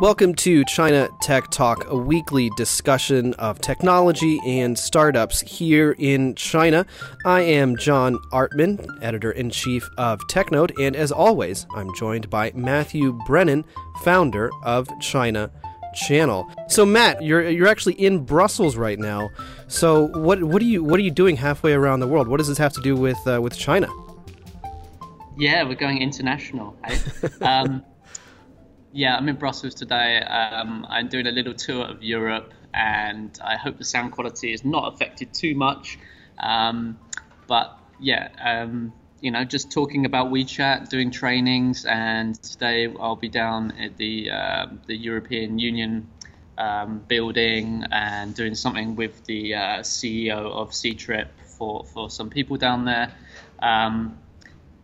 Welcome to China Tech Talk, a weekly discussion of technology and startups here in China. I am John Artman, editor in chief of TechNode, and as always, I'm joined by Matthew Brennan, founder of China Channel. So, Matt, you're you're actually in Brussels right now. So, what what are you what are you doing halfway around the world? What does this have to do with uh, with China? Yeah, we're going international. Eh? um, yeah, I'm in Brussels today. Um, I'm doing a little tour of Europe, and I hope the sound quality is not affected too much. Um, but yeah, um, you know, just talking about WeChat, doing trainings, and today I'll be down at the uh, the European Union um, building and doing something with the uh, CEO of Ctrip for for some people down there. Um,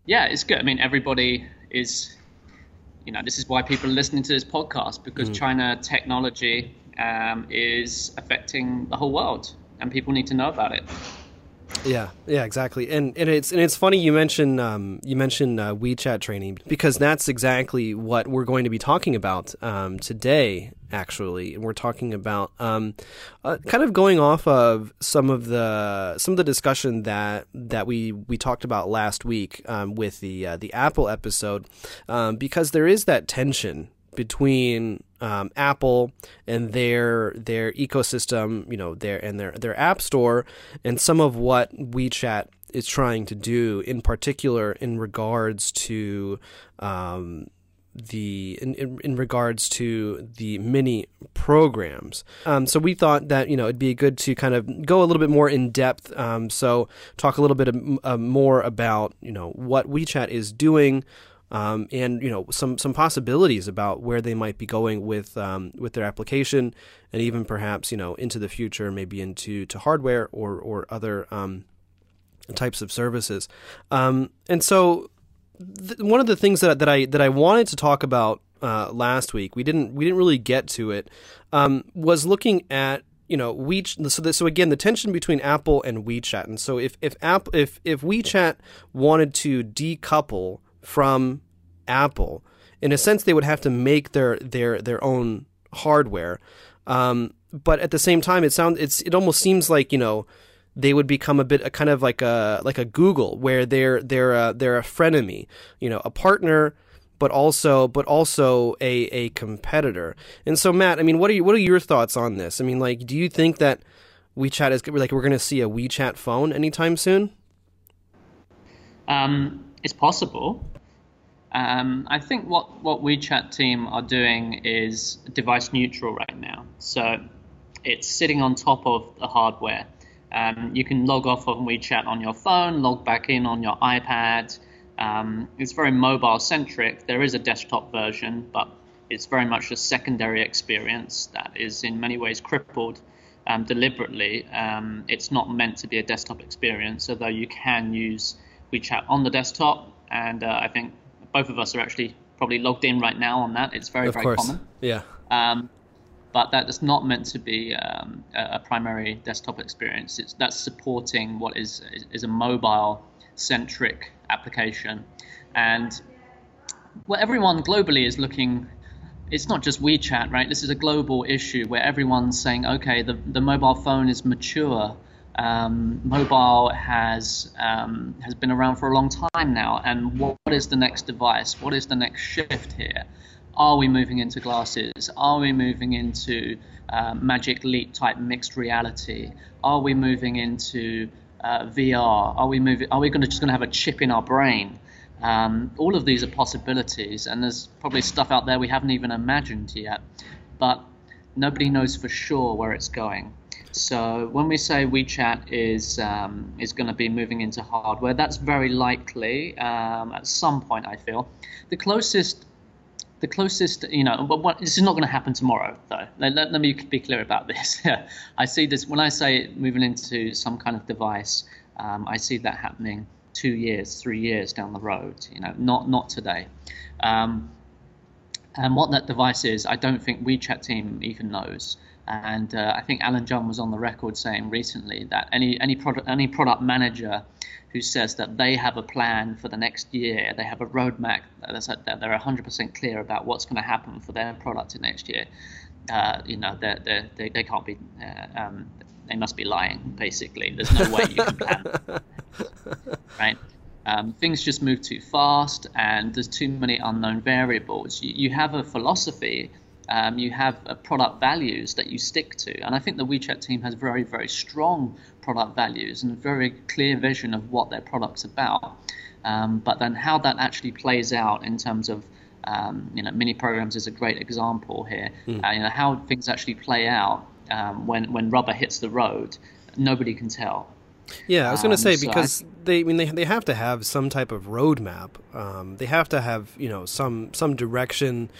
yeah, it's good. I mean, everybody is you know, this is why people are listening to this podcast because mm. China technology um, is affecting the whole world, and people need to know about it. Yeah, yeah, exactly. And and it's and it's funny you mentioned um, you mentioned uh, WeChat training because that's exactly what we're going to be talking about um, today. Actually, and we're talking about um, uh, kind of going off of some of the some of the discussion that that we we talked about last week um, with the uh, the Apple episode, um, because there is that tension between um, Apple and their their ecosystem, you know, their and their their app store, and some of what WeChat is trying to do, in particular in regards to um, the in, in, in, regards to the mini programs. Um, so we thought that you know it'd be good to kind of go a little bit more in depth. Um, so talk a little bit of, uh, more about you know what WeChat is doing um, and you know some some possibilities about where they might be going with um, with their application, and even perhaps you know into the future, maybe into to hardware or or other um, types of services. Um, and so, th- one of the things that that I that I wanted to talk about uh, last week, we didn't we didn't really get to it, um, was looking at you know WeChat. So, so again, the tension between Apple and WeChat, and so if if App if if WeChat wanted to decouple from Apple. In a sense, they would have to make their their their own hardware. Um, but at the same time, it sounds it's it almost seems like you know they would become a bit a kind of like a like a Google where they're they're a, they're a frenemy, you know, a partner, but also but also a a competitor. And so, Matt, I mean, what are you, what are your thoughts on this? I mean, like, do you think that WeChat is like we're going to see a WeChat phone anytime soon? Um, it's possible. Um, I think what, what WeChat team are doing is device neutral right now. So it's sitting on top of the hardware. Um, you can log off of WeChat on your phone, log back in on your iPad. Um, it's very mobile centric. There is a desktop version, but it's very much a secondary experience that is in many ways crippled um, deliberately. Um, it's not meant to be a desktop experience, although you can use WeChat on the desktop. And uh, I think both of us are actually probably logged in right now on that. It's very, of very course. common. Yeah. Um, but that is not meant to be um, a, primary desktop experience. It's that's supporting what is is a mobile centric application, and what everyone globally is looking. It's not just WeChat, right? This is a global issue where everyone's saying, okay, the, the mobile phone is mature um, mobile has um, has been around for a long time now, and what is the next device? What is the next shift here? Are we moving into glasses? Are we moving into uh, Magic Leap type mixed reality? Are we moving into uh, VR? Are we moving? Are we going to just going to have a chip in our brain? Um, all of these are possibilities, and there's probably stuff out there we haven't even imagined yet, but nobody knows for sure where it's going. So when we say WeChat is um, is going to be moving into hardware, that's very likely um, at some point. I feel the closest. The closest, you know, but what, this is not going to happen tomorrow, though. Let, let, let me be clear about this. I see this when I say moving into some kind of device. Um, I see that happening two years, three years down the road. You know, not not today. Um, and what that device is, I don't think WeChat team even knows. And uh, I think Allen Zhang was on the record saying recently that any any product any product manager who says that they have a plan for the next year, they have a roadmap that they're 100% clear about what's going to happen for their product in next year. Uh, you know, they're, they're, they they can't be, uh, um, they must be lying. Basically, there's no way you can plan, right? Um, things just move too fast, and there's too many unknown variables. You, you have a philosophy um, you have uh, product values that you stick to. And I think the WeChat team has very, very strong product values and a very clear vision of what their product's about. Um, but then how that actually plays out in terms of um, you know, mini programs is a great example here. Mm. Uh, you know, how things actually play out um, when when rubber hits the road, nobody can tell. Yeah, I was going to say um, because they, I mean, they they have to have some type of roadmap. Um, they have to have you know some some direction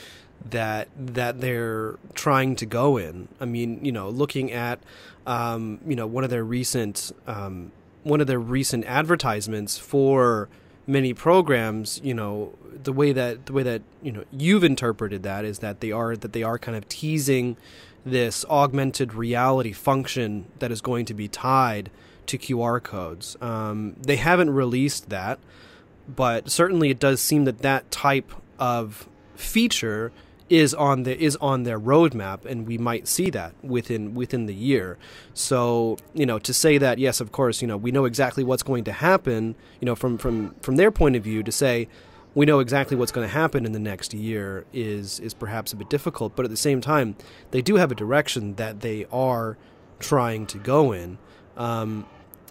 that that they're trying to go in. I mean, you know, looking at um, you know one of their recent um, one of their recent advertisements for mini programs, you know, the way that the way that you know you've interpreted that is that they are that they are kind of teasing this augmented reality function that is going to be tied to QR codes. Um, they haven't released that, but certainly it does seem that that type of feature is on the is on their roadmap, and we might see that within within the year. So you know, to say that yes, of course, you know, we know exactly what's going to happen. You know, from from from their point of view, to say we know exactly what's going to happen in the next year is is perhaps a bit difficult. But at the same time, they do have a direction that they are trying to go in. Um,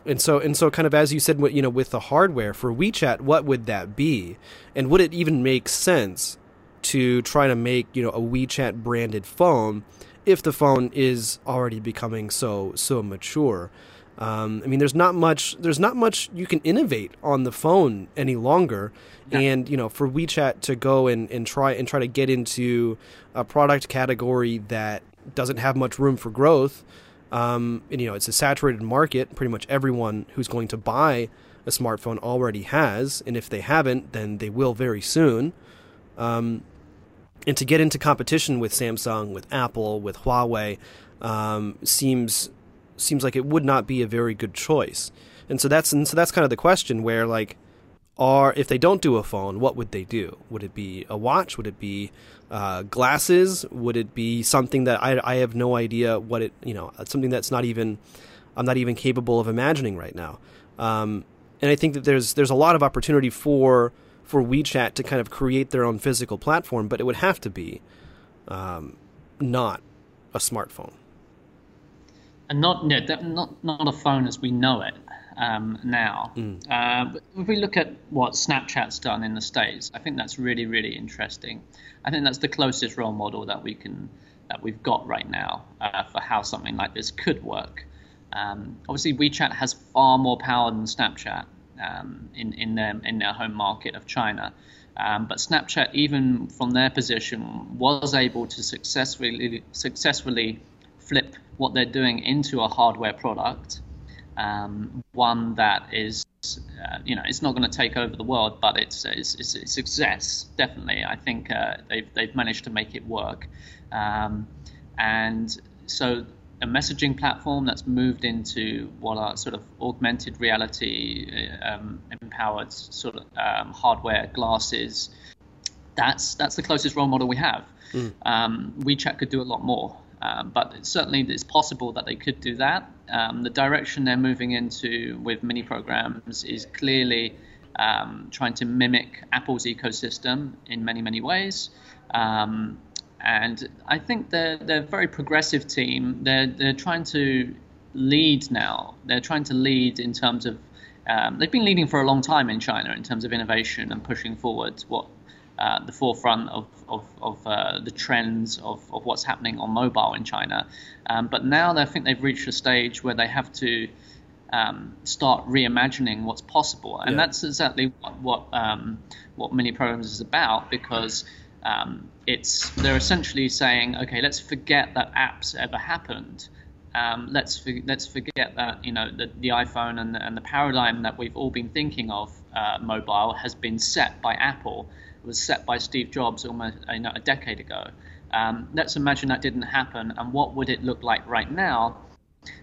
and so and so kind of as you said you know with the hardware for WeChat what would that be and would it even make sense to try to make you know a WeChat branded phone if the phone is already becoming so so mature. Um, I mean, there's not much. There's not much you can innovate on the phone any longer, yeah. and you know, for WeChat to go and, and try and try to get into a product category that doesn't have much room for growth, um, and you know, it's a saturated market. Pretty much everyone who's going to buy a smartphone already has, and if they haven't, then they will very soon. Um, and to get into competition with Samsung, with Apple, with Huawei, um, seems seems like it would not be a very good choice. And so that's and so that's kind of the question where like are if they don't do a phone, what would they do? Would it be a watch? Would it be uh, glasses? Would it be something that I, I have no idea what it you know something that's not even I'm not even capable of imagining right now. Um, and I think that there's there's a lot of opportunity for for WeChat to kind of create their own physical platform, but it would have to be um, not a smartphone. And not no, not not a phone as we know it um, now. Mm. Uh, if we look at what Snapchat's done in the states, I think that's really really interesting. I think that's the closest role model that we can that we've got right now uh, for how something like this could work. Um, obviously, WeChat has far more power than Snapchat um, in in their in their home market of China. Um, but Snapchat, even from their position, was able to successfully successfully flip what they're doing into a hardware product, um, one that is, uh, you know, it's not going to take over the world, but it's it's, it's a success definitely. I think uh, they've they've managed to make it work, um, and so a messaging platform that's moved into what are sort of augmented reality um, empowered sort of um, hardware glasses. That's that's the closest role model we have. Mm. Um, WeChat could do a lot more, um, but certainly it's possible that they could do that. Um, the direction they're moving into with mini programs is clearly um, trying to mimic Apple's ecosystem in many many ways. Um, and I think they're they're a very progressive team. They're they're trying to lead now. They're trying to lead in terms of um, they've been leading for a long time in China in terms of innovation and pushing forward what uh, the forefront of of, of uh, the trends of, of what's happening on mobile in China. Um, but now I think they've reached a stage where they have to um, start reimagining what's possible, and yeah. that's exactly what what, um, what mini programs is about because um, it's they're essentially saying, okay, let's forget that apps ever happened. Um, let's let's forget that you know the, the iPhone and the, and the paradigm that we've all been thinking of uh, mobile has been set by Apple. It was set by Steve Jobs almost you know, a decade ago. Um, let's imagine that didn't happen, and what would it look like right now?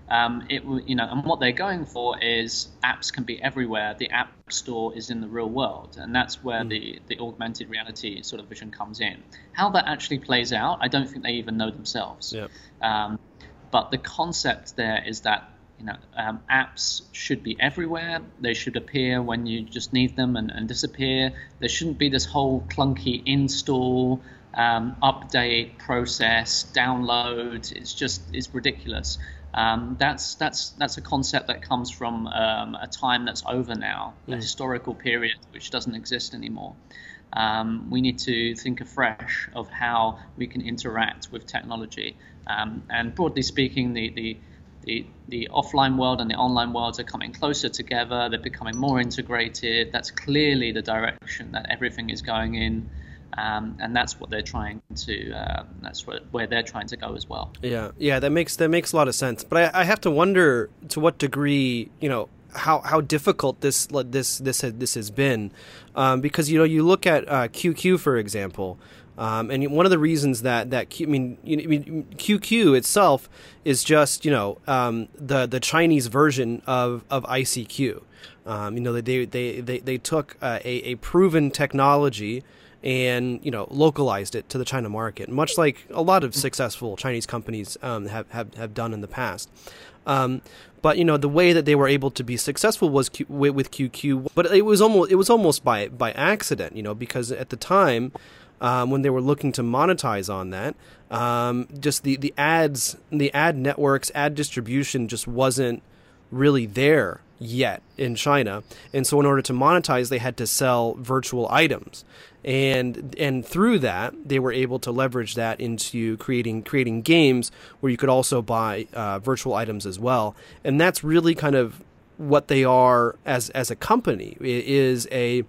Um, it you know, and what they're going for is apps can be everywhere. The app store is in the real world, and that's where mm. the the augmented reality sort of vision comes in. How that actually plays out, I don't think they even know themselves. Yep. Um, but the concept there is that you know, um, apps should be everywhere. They should appear when you just need them and, and disappear. There shouldn't be this whole clunky install, um, update process, download. It's just it's ridiculous. Um, that's that's that's a concept that comes from um, a time that's over now, mm. a historical period which doesn't exist anymore. Um, we need to think afresh of how we can interact with technology. Um, and broadly speaking, the, the the, the offline world and the online worlds are coming closer together. They're becoming more integrated. That's clearly the direction that everything is going in. Um, and that's what they're trying to. Uh, that's where, where they're trying to go as well. Yeah, yeah, that makes that makes a lot of sense. But I, I have to wonder to what degree, you know, how how difficult this this this this has been, um, because you know you look at uh, QQ for example. Um, and one of the reasons that that Q, I mean, you, I mean, QQ itself is just you know um, the the Chinese version of of ICQ. Um, you know they they they they took uh, a a proven technology and you know localized it to the China market, much like a lot of successful Chinese companies um, have, have have done in the past. Um, but you know the way that they were able to be successful was Q, with QQ, but it was almost it was almost by by accident, you know, because at the time um, when they were looking to monetize on that. Um, just the, the ads, the ad networks, ad distribution just wasn't really there yet in China. And so in order to monetize, they had to sell virtual items. And and through that, they were able to leverage that into creating creating games where you could also buy uh, virtual items as well. And that's really kind of what they are as as a company. It is a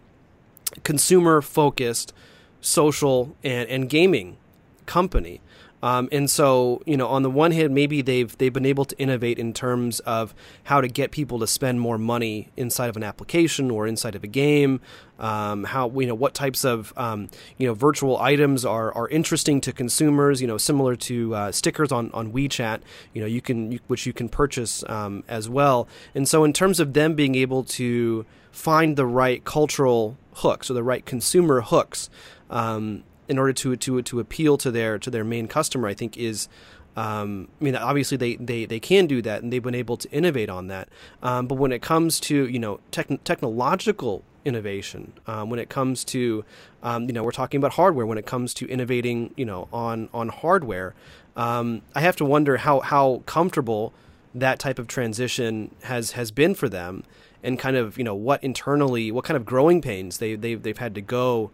consumer focused social and, and gaming company. Um, and so, you know, on the one hand, maybe they've they've been able to innovate in terms of how to get people to spend more money inside of an application or inside of a game. Um, how you know what types of um, you know virtual items are, are interesting to consumers. You know, similar to uh, stickers on, on WeChat. You know, you can you, which you can purchase um, as well. And so, in terms of them being able to find the right cultural hooks or the right consumer hooks um, in order to to to appeal to their to their main customer, I think is. Um, I mean, obviously they, they, they can do that, and they've been able to innovate on that. Um, but when it comes to you know tech- technological innovation, um, when it comes to um, you know we're talking about hardware, when it comes to innovating you know on on hardware, um, I have to wonder how how comfortable that type of transition has has been for them, and kind of you know what internally, what kind of growing pains they they've they've had to go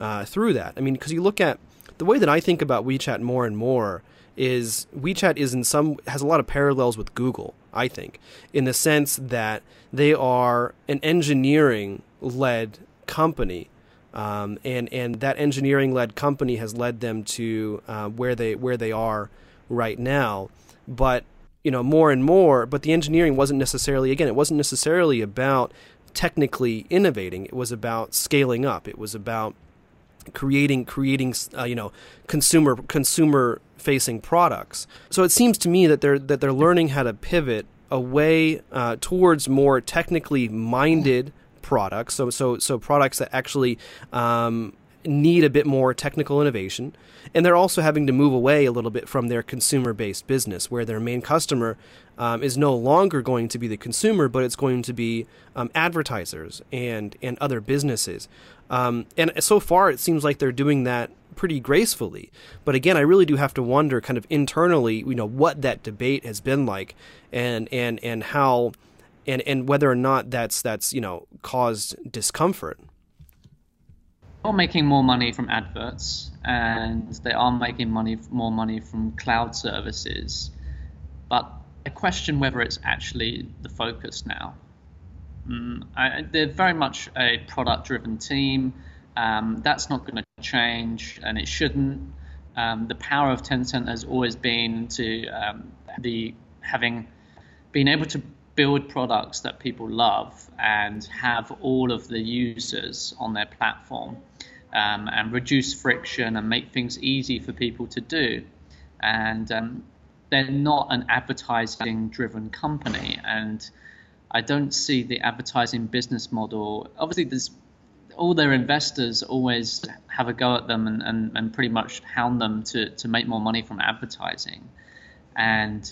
uh, through that. I mean, because you look at the way that I think about WeChat more and more is WeChat is in some has a lot of parallels with Google. I think in the sense that they are an engineering led company. Um, and and that engineering led company has led them to uh, where they where they are right now. But you know more and more. But the engineering wasn't necessarily again it wasn't necessarily about technically innovating. It was about scaling up. It was about creating creating uh, you know consumer consumer facing products. So it seems to me that they're that they're learning how to pivot away uh, towards more technically minded products. So so so products that actually um, need a bit more technical innovation. And they're also having to move away a little bit from their consumer based business, where their main customer um, is no longer going to be the consumer, but it's going to be um, advertisers and, and other businesses. Um, and so far, it seems like they're doing that pretty gracefully. But again, I really do have to wonder, kind of internally, you know, what that debate has been like, and and and how, and and whether or not that's that's you know caused discomfort. Are making more money from adverts and they are making money more money from cloud services. But I question whether it's actually the focus now mm, I, they're very much a product driven team um, that's not going to change and it shouldn't um, the power of Tencent has always been to um, the having been able to build products that people love and have all of the users on their platform um, and reduce friction and make things easy for people to do. And um, they're not an advertising driven company. And I don't see the advertising business model. Obviously, there's all their investors always have a go at them and, and, and pretty much hound them to, to make more money from advertising. And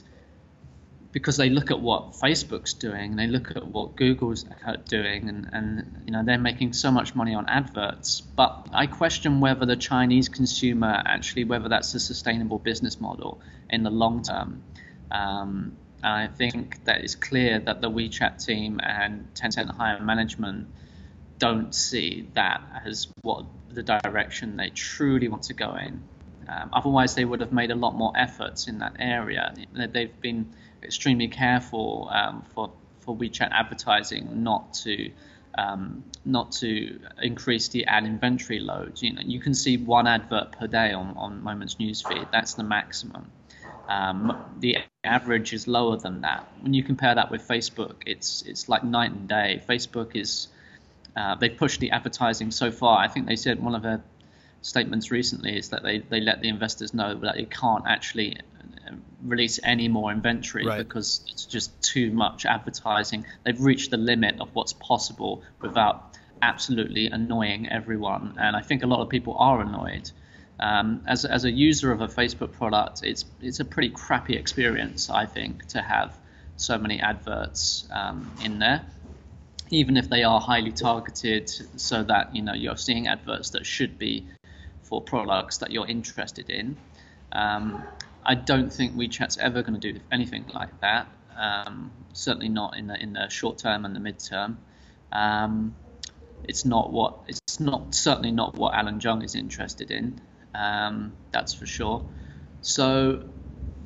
because they look at what Facebook's doing, they look at what Google's doing, and, and you know they're making so much money on adverts. But I question whether the Chinese consumer actually whether that's a sustainable business model in the long term. Um, and I think that it's clear that the WeChat team and Tencent higher management don't see that as what the direction they truly want to go in. Um, otherwise, they would have made a lot more efforts in that area. They've been extremely careful um, for for WeChat advertising not to um, not to increase the ad inventory load. You know, you can see one advert per day on, on Moments newsfeed. That's the maximum. Um, the average is lower than that. When you compare that with Facebook, it's it's like night and day. Facebook is uh, they pushed the advertising so far. I think they said one of their statements recently is that they, they let the investors know that they can't actually uh, release any more inventory right. because it's just too much advertising. They've reached the limit of what's possible without absolutely annoying everyone, and I think a lot of people are annoyed. Um, as, as a user of a Facebook product, it's it's a pretty crappy experience, I think, to have so many adverts um, in there, even if they are highly targeted, so that you know you're seeing adverts that should be for products that you're interested in. Um, I don't think WeChat's ever going to do anything like that. Um, certainly not in the in the short term and the mid term. Um, it's not what it's not certainly not what Allen Zhang is interested in. Um, that's for sure. So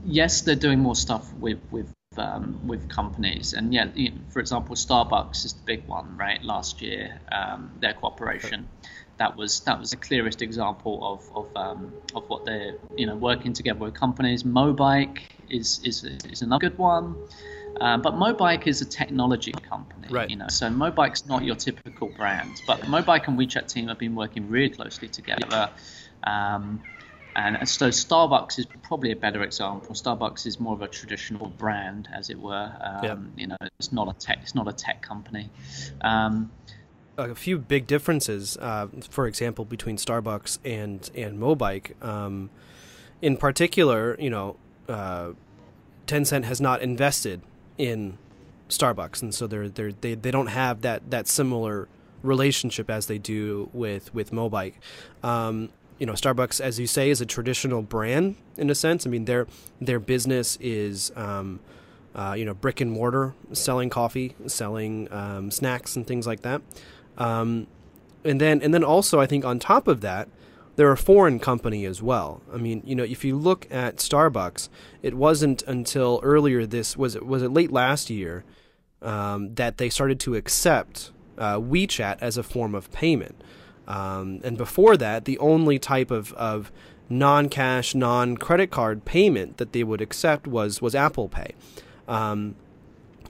yes, they're doing more stuff with with um, with companies, and yeah, you know, for example, Starbucks is the big one, right? Last year, um, their cooperation. That was that was the clearest example of of, um, of what they're you know working together with companies. Mobike is is is another good one. Um, but Mobike is a technology company, right. you know. So Mobike's not your typical brand, but Mobike and WeChat team have been working really closely together. Um, and so Starbucks is probably a better example. Starbucks is more of a traditional brand, as it were. Um, yeah. You know, it's not a tech. It's not a tech company. Um, a few big differences, uh, for example, between Starbucks and and Mobike. Um, in particular, you know, uh, Tencent has not invested in Starbucks, and so they're, they're, they they don't have that that similar relationship as they do with with Mobike. Um, you know, Starbucks, as you say, is a traditional brand in a sense. I mean, their their business is, um, uh, you know, brick and mortar, selling coffee, selling um, snacks, and things like that. Um, and then, and then also, I think on top of that, they're a foreign company as well. I mean, you know, if you look at Starbucks, it wasn't until earlier this was it was it late last year um, that they started to accept uh, WeChat as a form of payment. Um, and before that, the only type of, of non cash, non credit card payment that they would accept was, was Apple Pay. Um,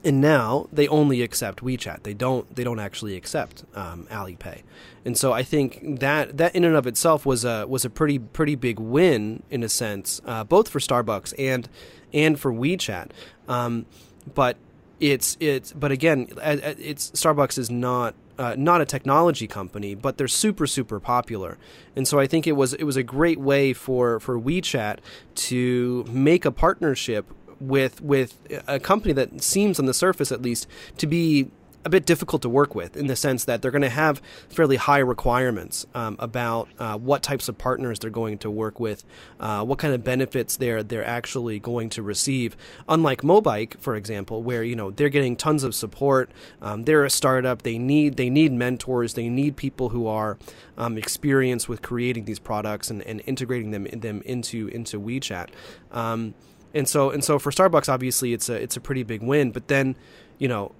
and now they only accept WeChat. They don't. They don't actually accept um, Alipay, and so I think that that in and of itself was a was a pretty pretty big win in a sense, uh, both for Starbucks and and for WeChat. Um, but it's it's but again, it's Starbucks is not uh, not a technology company, but they're super super popular, and so I think it was it was a great way for for WeChat to make a partnership with with a company that seems on the surface at least to be a bit difficult to work with in the sense that they're going to have fairly high requirements um, about uh, what types of partners they're going to work with, uh, what kind of benefits they're they're actually going to receive. Unlike Mobike, for example, where you know they're getting tons of support, um, they're a startup. They need they need mentors. They need people who are um, experienced with creating these products and, and integrating them them into into WeChat. Um, and so and so for Starbucks, obviously it's a it's a pretty big win. But then, you know,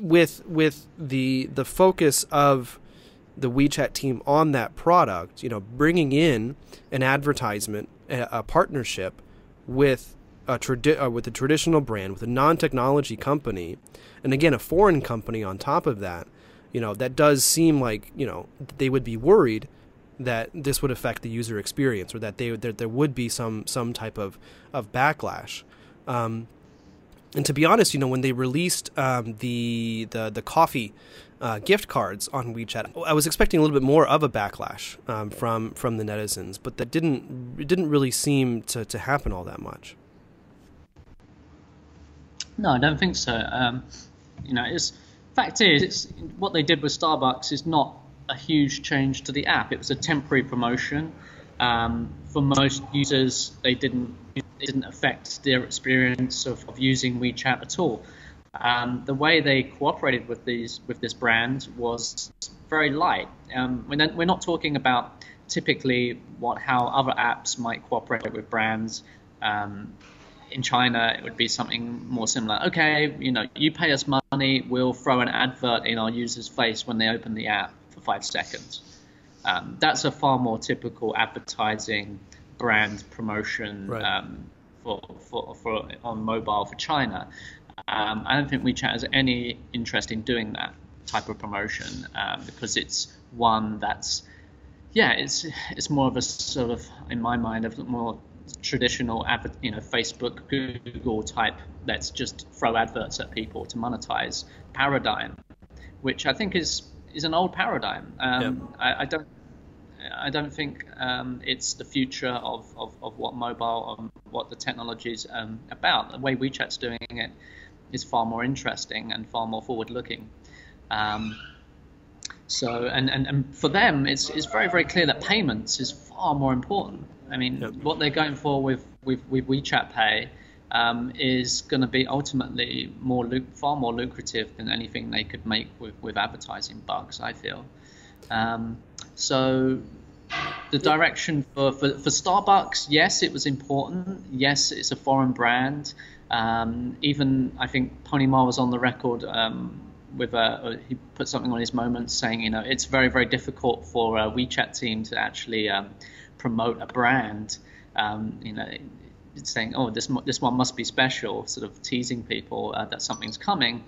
with with the the focus of the WeChat team on that product, you know, bringing in an advertisement, a, a partnership with a tradi- uh, with a traditional brand, with a non-technology company, and again a foreign company on top of that, you know, that does seem like you know they would be worried that this would affect the user experience or that they that there would be some some type of of backlash. Um, and to be honest, you know, when they released um, the the the coffee uh, gift cards on WeChat, I was expecting a little bit more of a backlash um, from from the netizens, but that didn't it didn't really seem to, to happen all that much. No, I don't think so. Um, you know, it's fact is, it's what they did with Starbucks is not a huge change to the app. It was a temporary promotion. Um, for most users, they didn't it didn't affect their experience of, of using WeChat at all. Um, the way they cooperated with these with this brand was very light. Um, we're, we're not talking about typically what how other apps might cooperate with brands. Um, in China, it would be something more similar. Okay, you know, you pay us money, we'll throw an advert in our user's face when they open the app for five seconds. Um, that's a far more typical advertising brand promotion right. um, for, for, for on mobile for China. Um, I don't think WeChat has any interest in doing that type of promotion um, because it's one that's yeah, it's it's more of a sort of in my mind a more traditional you know Facebook Google type let's just throw adverts at people to monetize paradigm, which I think is is an old paradigm. Um, I, I, don't I don't think um, it's the future of, of, of what mobile and what the technology is um, about. The way WeChat's doing it is far more interesting and far more forward looking. Um, so and, and, and for them it's, it's very very clear that payments is far more important I mean, yep. what they're going for with, with, with WeChat Pay um, is going to be ultimately more far more lucrative than anything they could make with, with advertising bugs, I feel. Um, so the direction for, for, for, Starbucks, yes, it was important. Yes, it's a foreign brand. Um, even I think Pony Ma was on the record um, with a, he put something on his moments saying, you know, it's very, very difficult for a WeChat team to actually um, promote a brand, um, you know, saying, "Oh, this this one must be special," sort of teasing people uh, that something's coming.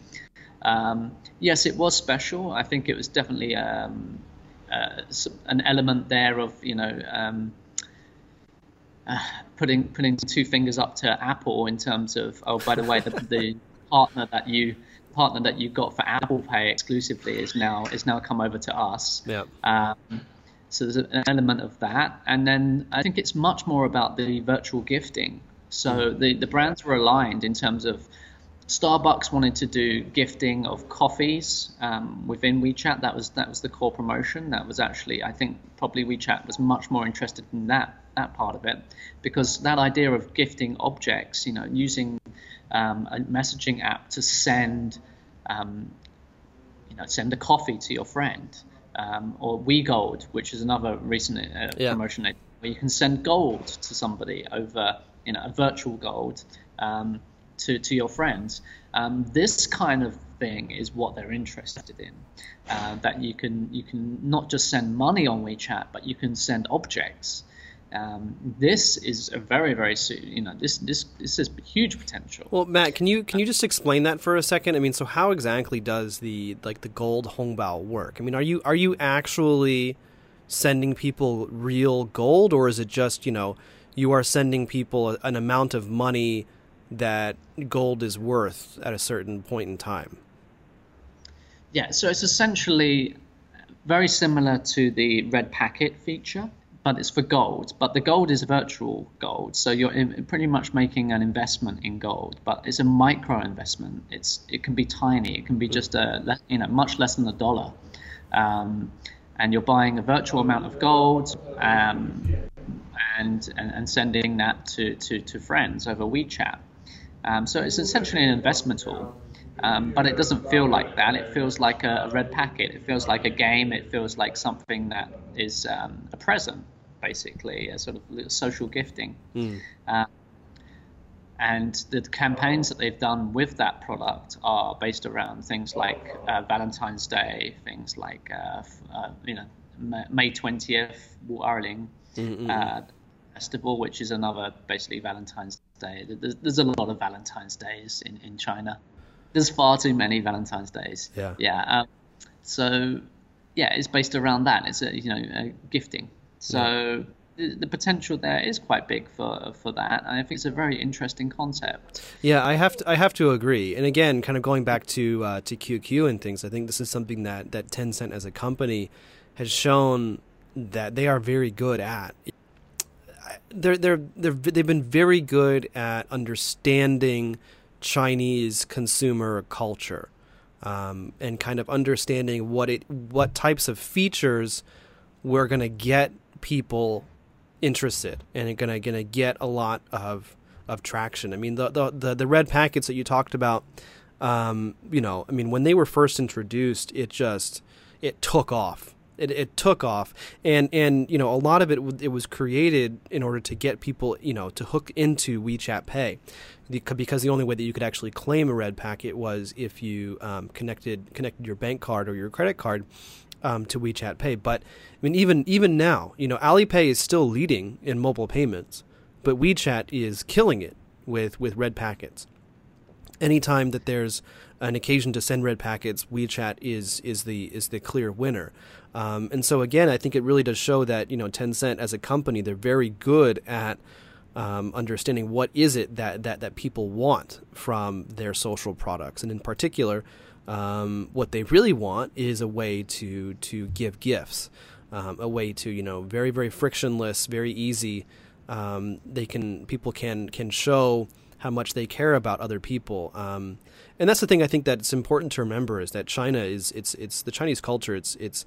Um, yes, it was special. I think it was definitely um, uh, an element there of you know um, uh, putting putting two fingers up to Apple in terms of oh, by the way, the, the partner that you partner that you got for Apple Pay exclusively is now is now come over to us. Yeah. Um, so there's an element of that. And then I think it's much more about the virtual gifting. So mm. the, the brands were aligned in terms of Starbucks wanted to do gifting of coffees um, within WeChat. That was that was the core promotion. That was actually I think probably WeChat was much more interested in that that part of it because that idea of gifting objects, you know, using um, a messaging app to send, um, you know, send a coffee to your friend um, or WeGold, which is another recent uh, yeah. promotion where you can send gold to somebody over, you know, a virtual gold um, to to your friends. Um, this kind of thing is what they're interested in. Uh, that you can you can not just send money on WeChat, but you can send objects. Um, this is a very very you know this this this has huge potential. Well, Matt, can you can you just explain that for a second? I mean, so how exactly does the like the gold hongbao work? I mean, are you are you actually sending people real gold, or is it just you know you are sending people an amount of money that gold is worth at a certain point in time? Yeah, so it's essentially very similar to the red packet feature but it's for gold. But the gold is virtual gold, so you're pretty much making an investment in gold. But it's a micro investment. It's it can be tiny. It can be just a you know much less than a dollar, um, and you're buying a virtual amount of gold. Um, and, and, sending that to, to, to friends over WeChat. Um, so it's essentially an investment tool. Um, but it doesn't feel like that. It feels like a, a, red packet. It feels like a game. It feels like something that is um, a present, basically, a sort of social gifting. Mm. Uh, and the campaigns that they've done with that product are based around things like uh, Valentine's Day, things like uh, uh you know May twentieth, Wu Erling uh, festival, which is another basically Valentine's Day. There's, there's a lot of Valentine's Days in, in China there's far too many Valentine's days. Yeah. Yeah. Um, so yeah, it's based around that. It's a you know a gifting So the, the potential there is quite big for for that, and I think it's a very interesting concept. Yeah, I have to I have to agree. And again, kind of going back to uh, to QQ and things, I think this is something that that Tencent as a company has shown that they are very good at. They're they're they're they've been very good at understanding Chinese consumer culture. Um, and kind of understanding what it what types of features we're to get people interested and gonna gonna get a lot of of traction. I mean the the the, the red packets that you talked about, um, you know, I mean when they were first introduced, it just it took off. It, it took off, and and you know a lot of it it was created in order to get people you know to hook into WeChat Pay, because the only way that you could actually claim a red packet was if you um, connected connected your bank card or your credit card um, to WeChat Pay. But I mean, even even now, you know, Alipay is still leading in mobile payments, but WeChat is killing it with with red packets. Anytime that there's an occasion to send red packets, WeChat is is the is the clear winner. Um, and so again, I think it really does show that you know Tencent as a company, they're very good at um, understanding what is it that, that that people want from their social products, and in particular, um, what they really want is a way to to give gifts, um, a way to you know very very frictionless, very easy. Um, they can people can can show how much they care about other people. Um, and that's the thing I think that's important to remember is that China is it's it's the Chinese culture. It's it's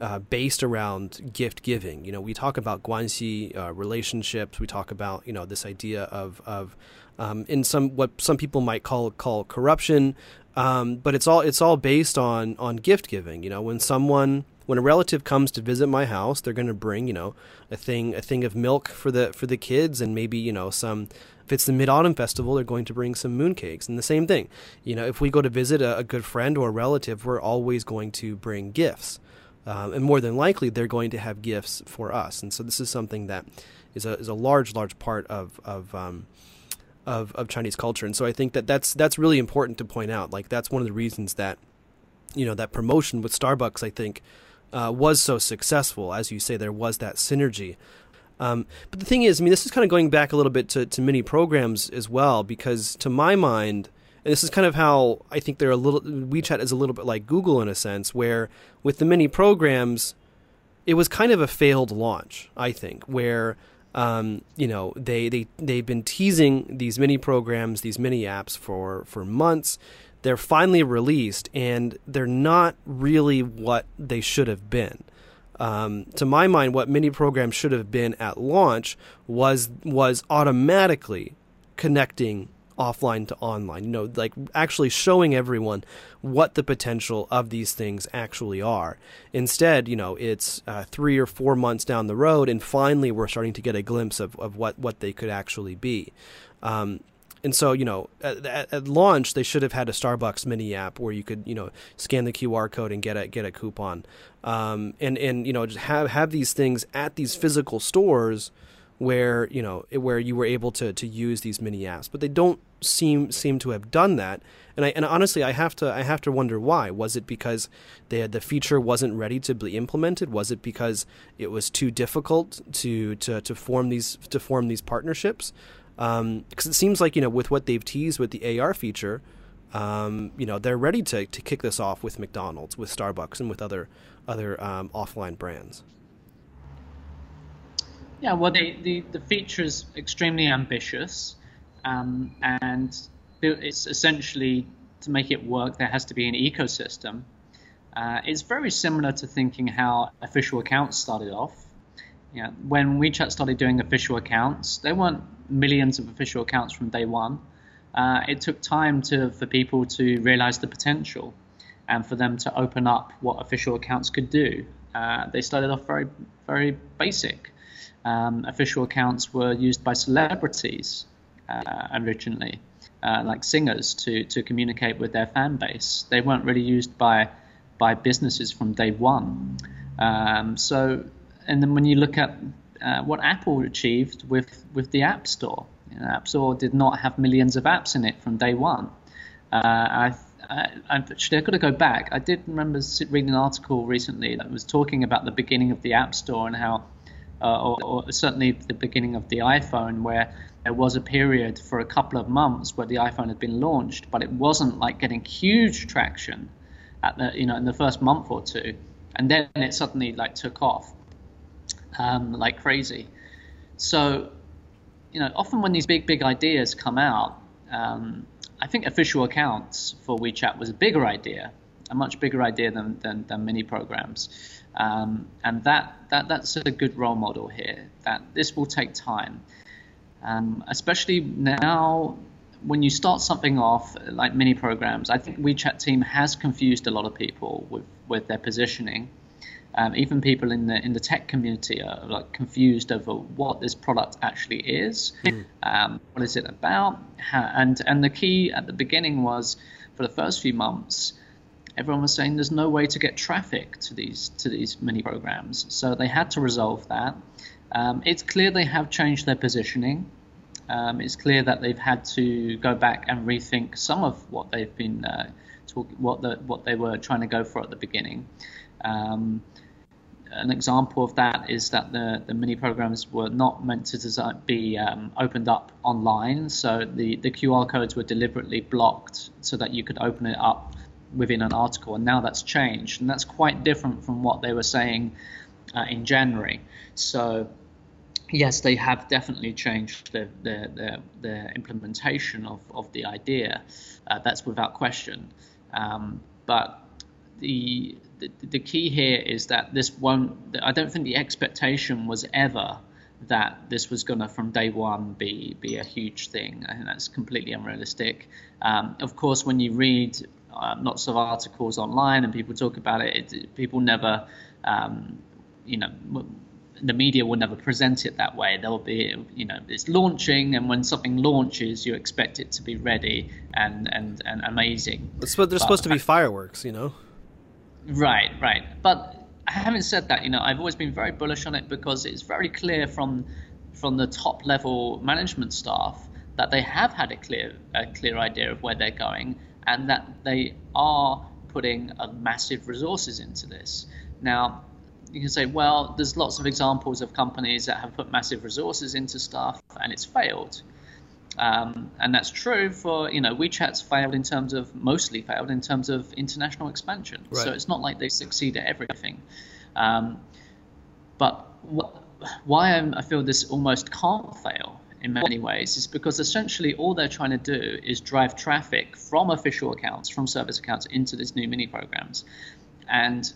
uh, based around gift giving. You know, we talk about guanxi uh, relationships. We talk about you know this idea of of um, in some what some people might call call corruption. Um, but it's all it's all based on on gift giving. You know, when someone when a relative comes to visit my house, they're going to bring you know a thing a thing of milk for the for the kids and maybe you know some. If it's the Mid Autumn Festival, they're going to bring some mooncakes, and the same thing. You know, if we go to visit a, a good friend or a relative, we're always going to bring gifts, um, and more than likely, they're going to have gifts for us. And so, this is something that is a is a large large part of of um, of, of Chinese culture. And so I think that that's that's really important to point out. Like that's one of the reasons that you know that promotion with Starbucks, I think, uh, was so successful. As you say, there was that synergy. Um, but the thing is, I mean, this is kind of going back a little bit to, to mini programs as well, because to my mind, and this is kind of how I think they're a little WeChat is a little bit like Google in a sense, where with the mini programs, it was kind of a failed launch. I think where um, you know, they, they, they've been teasing these mini programs, these mini apps for, for months. They're finally released, and they're not really what they should have been. Um, to my mind, what mini programs should have been at launch was was automatically connecting offline to online. You know, like actually showing everyone what the potential of these things actually are. Instead, you know, it's uh, three or four months down the road, and finally we're starting to get a glimpse of, of what, what they could actually be. Um, and so, you know, at, at, launch, they should have had a Starbucks mini app where you could, you know, scan the QR code and get a get a coupon, um, and and you know, just have have these things at these physical stores where you know where you were able to to use these mini apps, but they don't seem seem to have done that. And I and honestly, I have to I have to wonder why. Was it because they had, the feature wasn't ready to be implemented? Was it because it was too difficult to to to form these to form these partnerships? Because um, it seems like you know with what they've teased with the AR feature, um, you know they're ready to to kick this off with McDonald's, with Starbucks, and with other other um, offline brands. Yeah, well, the, the, the feature is extremely ambitious, um, and it's essentially to make it work, there has to be an ecosystem. Uh, it's very similar to thinking how official accounts started off. Yeah, when WeChat started doing official accounts, there weren't millions of official accounts from day one. Uh, it took time to for people to realize the potential and for them to open up what official accounts could do. Uh, they started off very, very basic. Um, official accounts were used by celebrities uh, originally, uh, like singers, to, to communicate with their fan base. They weren't really used by by businesses from day one. Um, so, and then when you look at uh, what Apple achieved with with the App Store, you know, App Store did not have millions of apps in it from day one. Uh, I I, actually, I've got to go back. I did remember reading an article recently that was talking about the beginning of the App Store and how, uh, or, or, certainly the beginning of the iPhone, where there was a period for a couple of months where the iPhone had been launched, but it wasn't like getting huge traction at the you know in the first month or two, and then it suddenly like took off um, like crazy. So, you know, often when these big big ideas come out. Um, I think official accounts for WeChat was a bigger idea, a much bigger idea than, than, than mini programs. Um, and that, that, that's a good role model here, that this will take time. Um, especially now when you start something off like mini programs, I think WeChat team has confused a lot of people with, with their positioning. Um, even people in the in the tech community are like confused over what this product actually is. Mm. Um, what is it about? How, and and the key at the beginning was for the first few months, everyone was saying there's no way to get traffic to these to these mini programs. So they had to resolve that. Um, it's clear they have changed their positioning. Um, it's clear that they've had to go back and rethink some of what they've been uh, talk, what the what they were trying to go for at the beginning. Um, an example of that is that the, the mini programs were not meant to design, be um, opened up online. So the, the QR codes were deliberately blocked so that you could open it up within an article. And now that's changed. And that's quite different from what they were saying uh, in January. So, yes, they have definitely changed the, the, the, the implementation of, of the idea. Uh, that's without question. Um, but the the, the key here is that this won't. I don't think the expectation was ever that this was going to from day one be be a huge thing. I think that's completely unrealistic. Um, of course, when you read uh, lots of articles online and people talk about it, it people never, um, you know. The media will never present it that way. There'll be, you know, it's launching, and when something launches, you expect it to be ready and and, and amazing. There's supposed to be fireworks, you know. Right, right. But having said that, you know, I've always been very bullish on it because it's very clear from from the top level management staff that they have had a clear a clear idea of where they're going and that they are putting massive resources into this. Now, you can say, well, there's lots of examples of companies that have put massive resources into stuff and it's failed. Um, and that's true for you know WeChat's failed in terms of mostly failed in terms of international expansion. Right. So it's not like they succeed at everything. Um, but what, why I'm, I feel this almost can't fail in many ways is because essentially all they're trying to do is drive traffic from official accounts, from service accounts into these new mini programs, and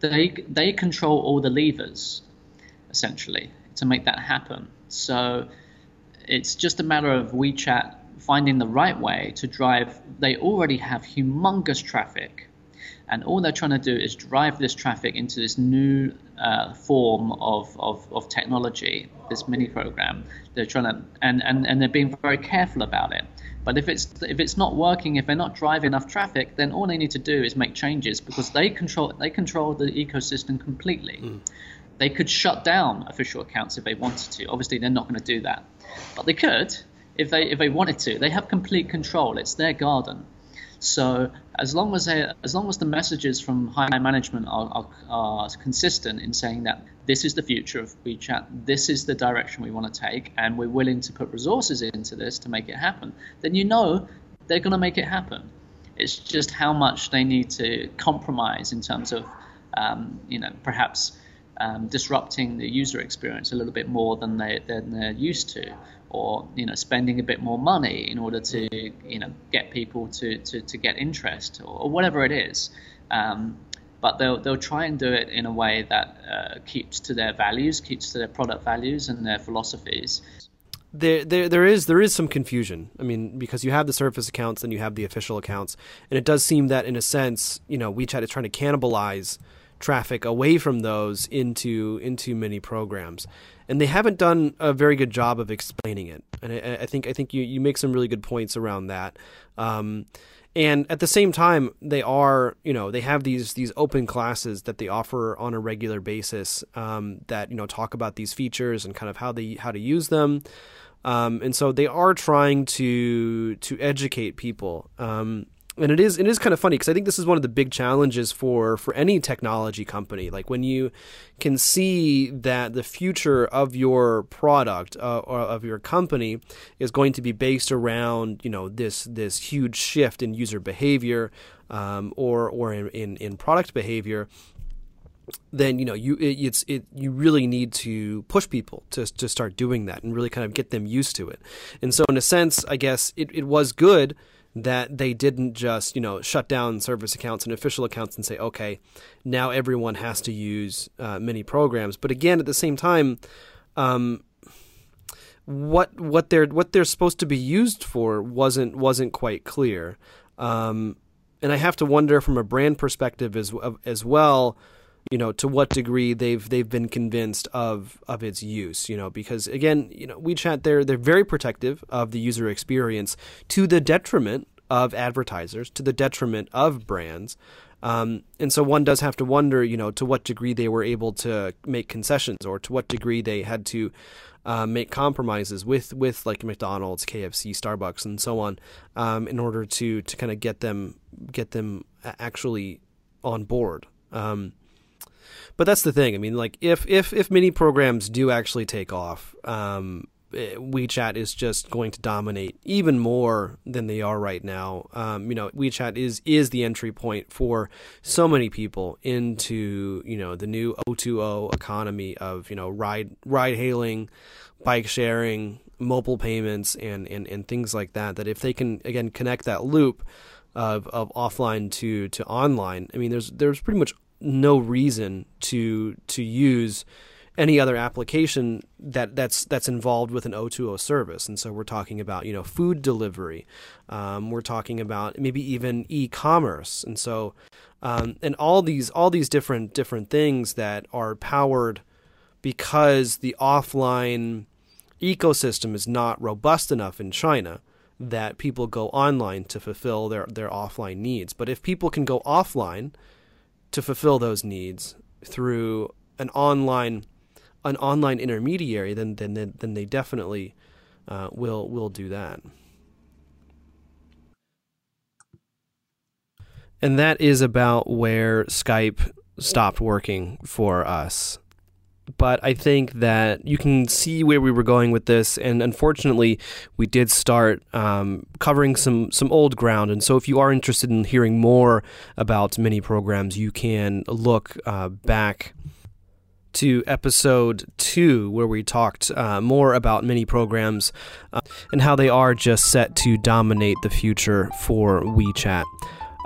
they they control all the levers essentially to make that happen. So it's just a matter of WeChat finding the right way to drive. They already have humongous traffic, and all they're trying to do is drive this traffic into this new uh, form of, of, of technology, this mini program. They're trying to, and, and, and they're being very careful about it. But if it's if it's not working, if they're not driving enough traffic, then all they need to do is make changes because they control they control the ecosystem completely. Mm. They could shut down official accounts if they wanted to. Obviously, they're not going to do that, but they could if they if they wanted to. They have complete control. It's their garden. So as long as they, as long as the messages from high management are, are, are, consistent in saying that this is the future of WeChat, this is the direction we want to take, and we're willing to put resources into this to make it happen, then you know they're going to make it happen. It's just how much they need to compromise in terms of, um, you know, perhaps um, disrupting the user experience a little bit more than they than they're used to, or you know spending a bit more money in order to you know get people to to, to get interest or, or whatever it is. Um, but they'll they'll try and do it in a way that uh, keeps to their values, keeps to their product values and their philosophies. There, there, there is there is some confusion. I mean, because you have the service accounts and you have the official accounts, and it does seem that in a sense, you know, WeChat is trying to cannibalize traffic away from those into into mini programs. And they haven't done a very good job of explaining it. And i, I think i think you, you make some really good points around that. Um, and at the same time they are you know they have these these open classes that they offer on a regular basis um, that you know talk about these features and kind of how they how to use them. Um, and so they are trying to to educate people. Um, and it is it is kind of funny because I think this is one of the big challenges for for any technology company. Like when you can see that the future of your product uh, or of your company is going to be based around you know this this huge shift in user behavior um, or or in, in, in product behavior then you know you it, it's it you really need to push people to to start doing that and really kind of get them used to it. And so in a sense, I guess it, it was good that they didn't just you know shut down service accounts and official accounts and say okay now everyone has to use uh, mini programs. But again at the same time um, what what they're what they're supposed to be used for wasn't wasn't quite clear. Um, and I have to wonder from a brand perspective as as well you know to what degree they've they've been convinced of of its use you know because again you know WeChat they're they're very protective of the user experience to the detriment of advertisers to the detriment of brands um, and so one does have to wonder you know to what degree they were able to make concessions or to what degree they had to uh, make compromises with with like McDonald's, KFC, Starbucks, and so on, um, in order to to kind of get them get them actually on board. Um, but that's the thing. I mean, like if if if mini programs do actually take off, um, eh, WeChat is just going to dominate even more than they are right now. Um, you know, WeChat is is the entry point for so many people into you know the new O2O economy of you know ride ride hailing, bike sharing, mobile payments, and and and things like that. That if they can again connect that loop of of offline to to online, I mean, there's there's pretty much no reason to to use any other application that that's that's involved with an O2O service. And so we're talking about you know food delivery, um, we're talking about maybe even e-commerce, and so um, and all these all these different different things that are powered because the offline ecosystem is not robust enough in China that people go online to fulfill their their offline needs. But if people can go offline to fulfill those needs through an online an online intermediary, then then then they definitely uh, will will do that. And that is about where Skype stopped working for us but I think that you can see where we were going with this, and unfortunately, we did start um, covering some some old ground. And so, if you are interested in hearing more about mini programs, you can look uh, back to episode two, where we talked uh, more about mini programs uh, and how they are just set to dominate the future for WeChat.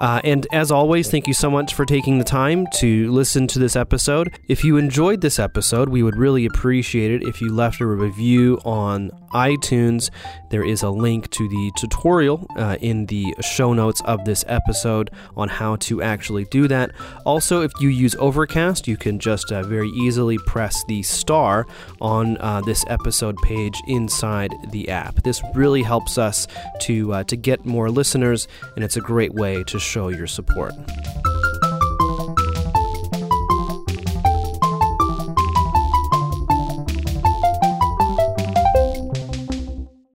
Uh, and as always, thank you so much for taking the time to listen to this episode. If you enjoyed this episode, we would really appreciate it if you left a review on iTunes. There is a link to the tutorial uh, in the show notes of this episode on how to actually do that. Also, if you use Overcast, you can just uh, very easily press the star on uh, this episode page inside the app. This really helps us to uh, to get more listeners, and it's a great way to show your support.